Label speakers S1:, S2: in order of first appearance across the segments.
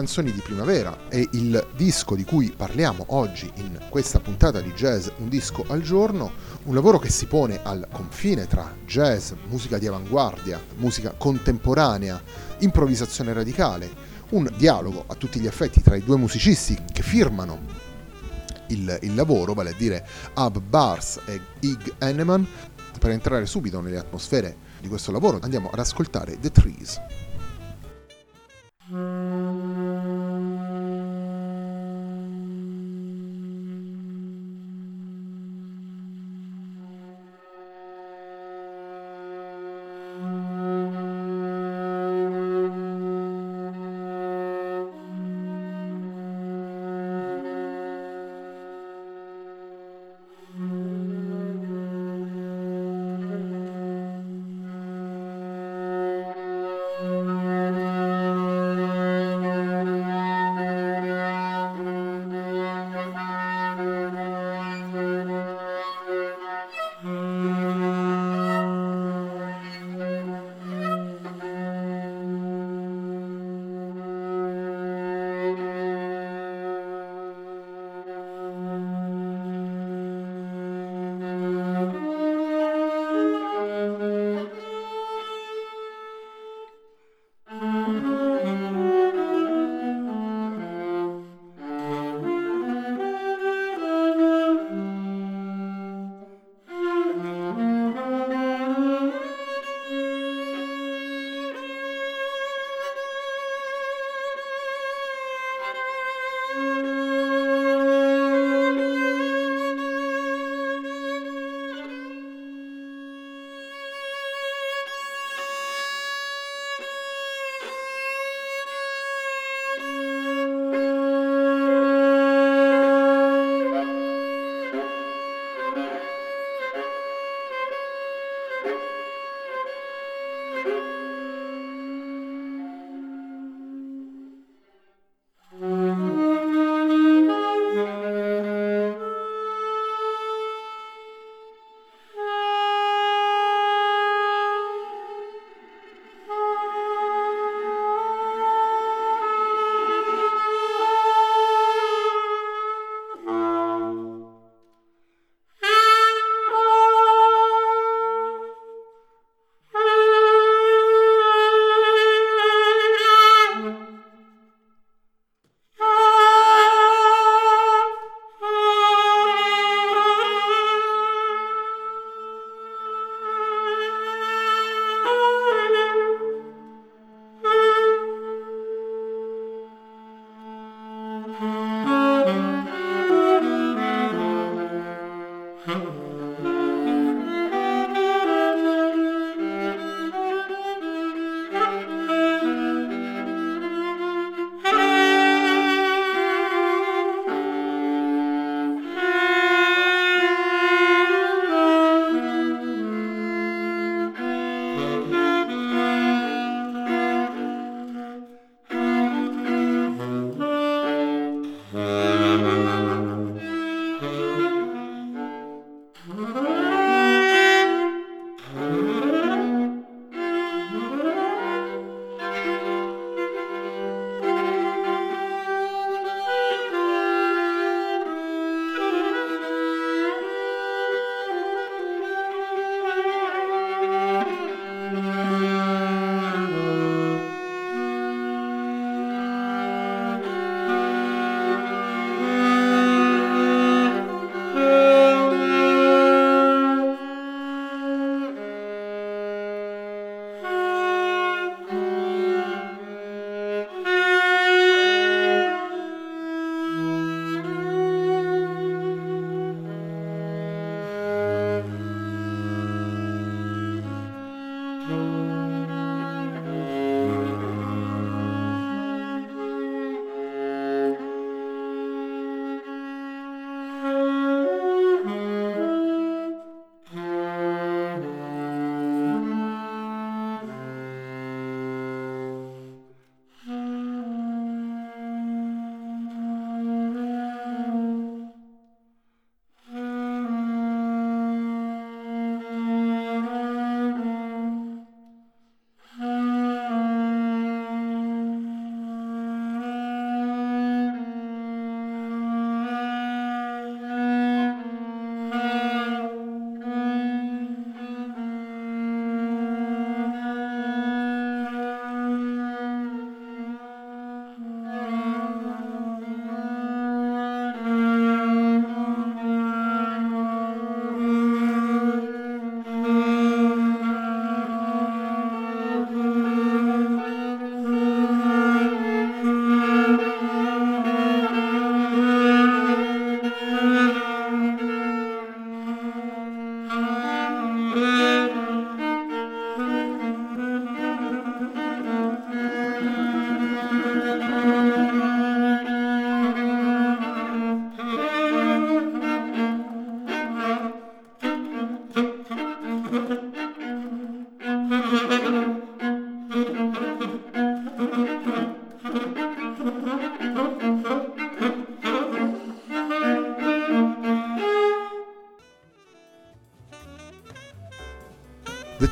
S1: Canzoni di primavera è il disco di cui parliamo oggi in questa puntata di Jazz Un disco al giorno, un lavoro che si pone al confine tra jazz, musica di avanguardia, musica contemporanea, improvvisazione radicale, un dialogo a tutti gli effetti tra i due musicisti che firmano il, il lavoro, vale a dire Ab Bars e Ig Eneman. Per entrare subito nelle atmosfere di questo lavoro andiamo ad ascoltare The Trees.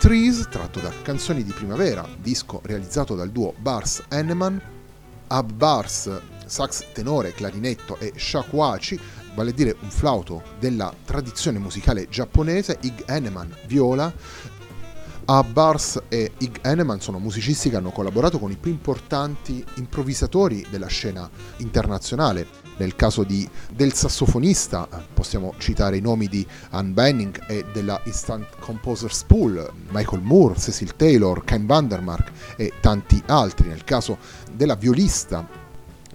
S1: Trees, tratto da Canzoni di primavera, disco realizzato dal duo Bars Henneman, Ab Bars, sax tenore, clarinetto e shakuhachi, vale a dire un flauto della tradizione musicale giapponese, Ig Henneman viola, Abbars e Ig Henneman sono musicisti che hanno collaborato con i più importanti improvvisatori della scena internazionale. Nel caso di, del sassofonista possiamo citare i nomi di Anne Benning e della Instant Composers Pool, Michael Moore, Cecil Taylor, Ken Vandermark e tanti altri. Nel caso della violista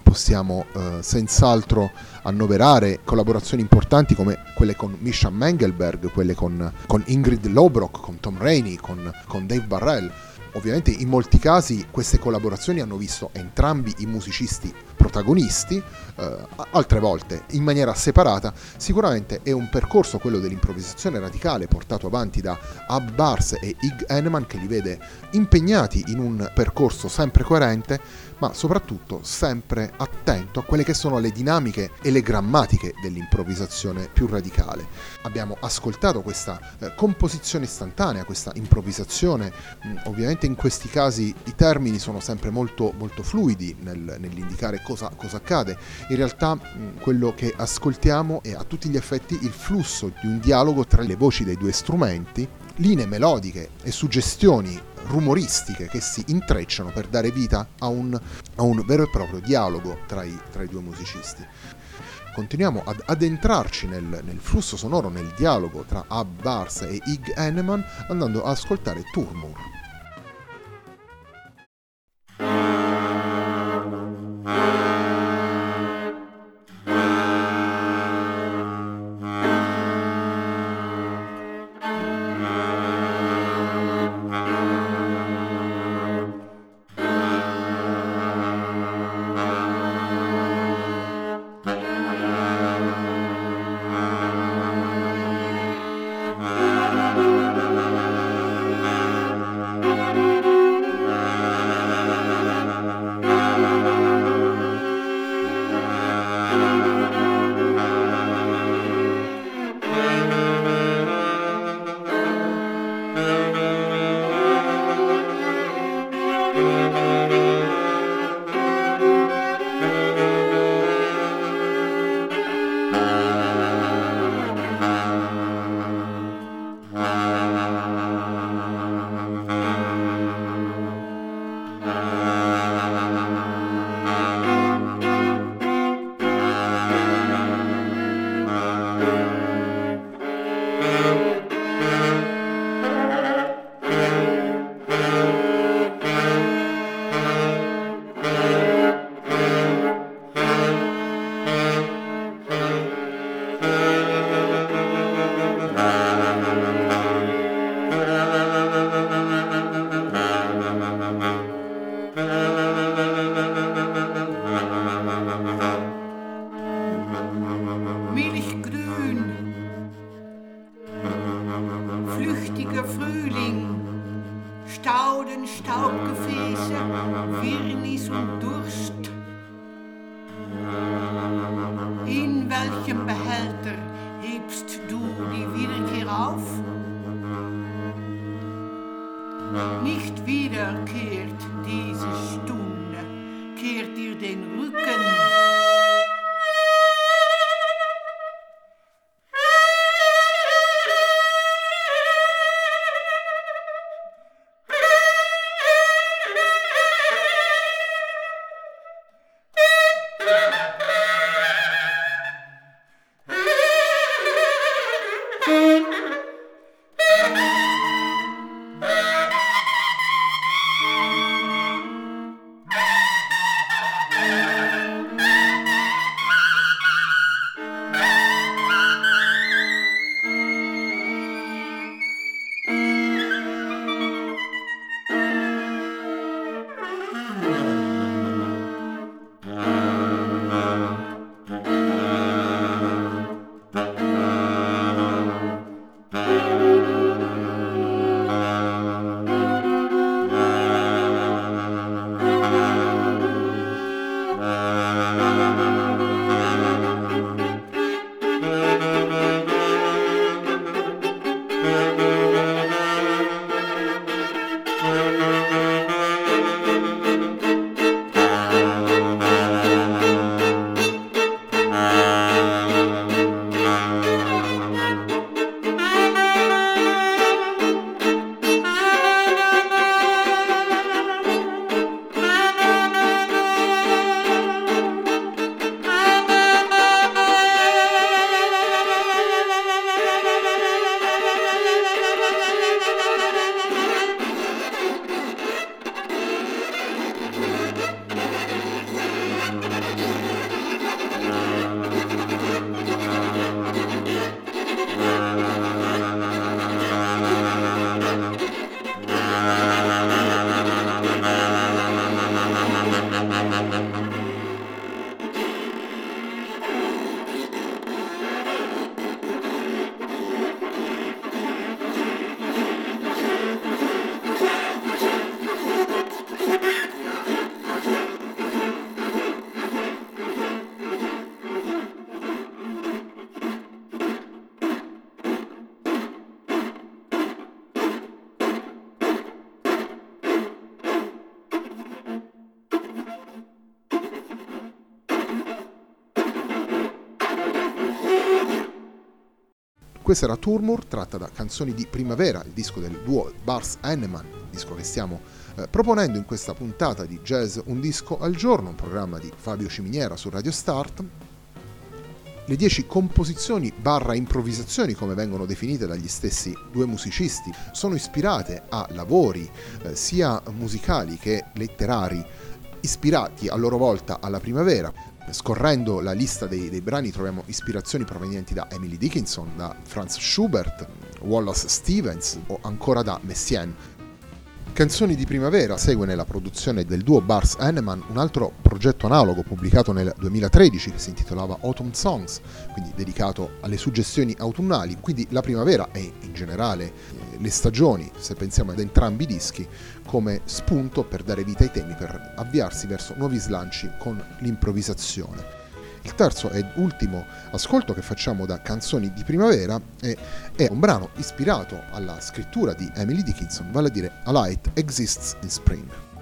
S1: possiamo eh, senz'altro annoverare collaborazioni importanti come quelle con Misha Mengelberg, quelle con, con Ingrid Lobrock, con Tom Rainey, con, con Dave Barrell. Ovviamente in molti casi queste collaborazioni hanno visto entrambi i musicisti protagonisti, eh, altre volte in maniera separata. Sicuramente è un percorso, quello dell'improvvisazione radicale, portato avanti da Ab Bars e Ig Henneman, che li vede impegnati in un percorso sempre coerente, ma soprattutto sempre attento a quelle che sono le dinamiche e le grammatiche dell'improvvisazione più radicale. Abbiamo ascoltato questa eh, composizione istantanea, questa improvvisazione, ovviamente in questi casi i termini sono sempre molto, molto fluidi nel, nell'indicare cosa, cosa, accade. In realtà quello che ascoltiamo è a tutti gli effetti il flusso di un dialogo tra le voci dei due strumenti, linee melodiche e suggestioni rumoristiche che si intrecciano per dare vita a un, a un vero e proprio dialogo tra i, tra i due musicisti. Continuiamo ad addentrarci nel, nel, flusso sonoro, nel dialogo tra Ab Bars e Ig Henneman andando ad ascoltare Turmur. Questa era Turmur, tratta da Canzoni di Primavera, il disco del duo Bars Heinemann, disco che stiamo eh, proponendo in questa puntata di Jazz Un disco al giorno, un programma di Fabio Ciminiera su Radio Start. Le dieci composizioni barra improvvisazioni, come vengono definite dagli stessi due musicisti, sono ispirate a lavori eh, sia musicali che letterari ispirati a loro volta alla primavera, Scorrendo la lista dei, dei, brani troviamo ispirazioni provenienti da Emily Dickinson, da Franz Schubert, Wallace Stevens o ancora da Messiaen. Canzoni di primavera segue nella produzione del duo Bars Hanneman un altro progetto analogo pubblicato nel 2013 che si intitolava Autumn Songs, quindi dedicato alle suggestioni autunnali, quindi la primavera e in generale le stagioni, se pensiamo ad entrambi i dischi, come spunto per dare vita ai temi, per avviarsi verso nuovi slanci con l'improvvisazione. Il terzo ed ultimo ascolto che facciamo da Canzoni di Primavera è, è, un brano ispirato alla scrittura di Emily Dickinson, vale a dire A Light Exists in Spring.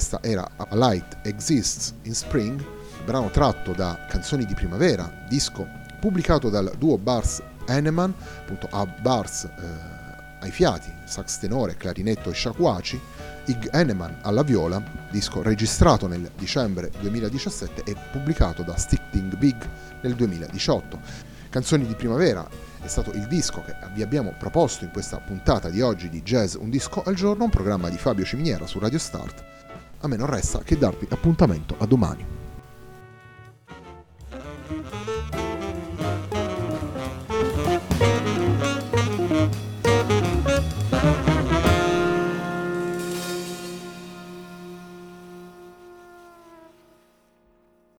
S1: Questa era A Light Exists in Spring, brano tratto da Canzoni di Primavera, disco pubblicato dal duo Bars Henneman, appunto a Bars eh, ai fiati, sax tenore, clarinetto e sciacuaci, Ig Henneman alla viola, disco registrato nel dicembre 2017 e pubblicato da Sticking Big nel 2018. Canzoni di Primavera è stato il disco che vi abbiamo proposto in questa puntata di oggi di Jazz Un disco al giorno, un programma di Fabio Ciminiera su Radio Start a me non resta che darvi appuntamento a domani.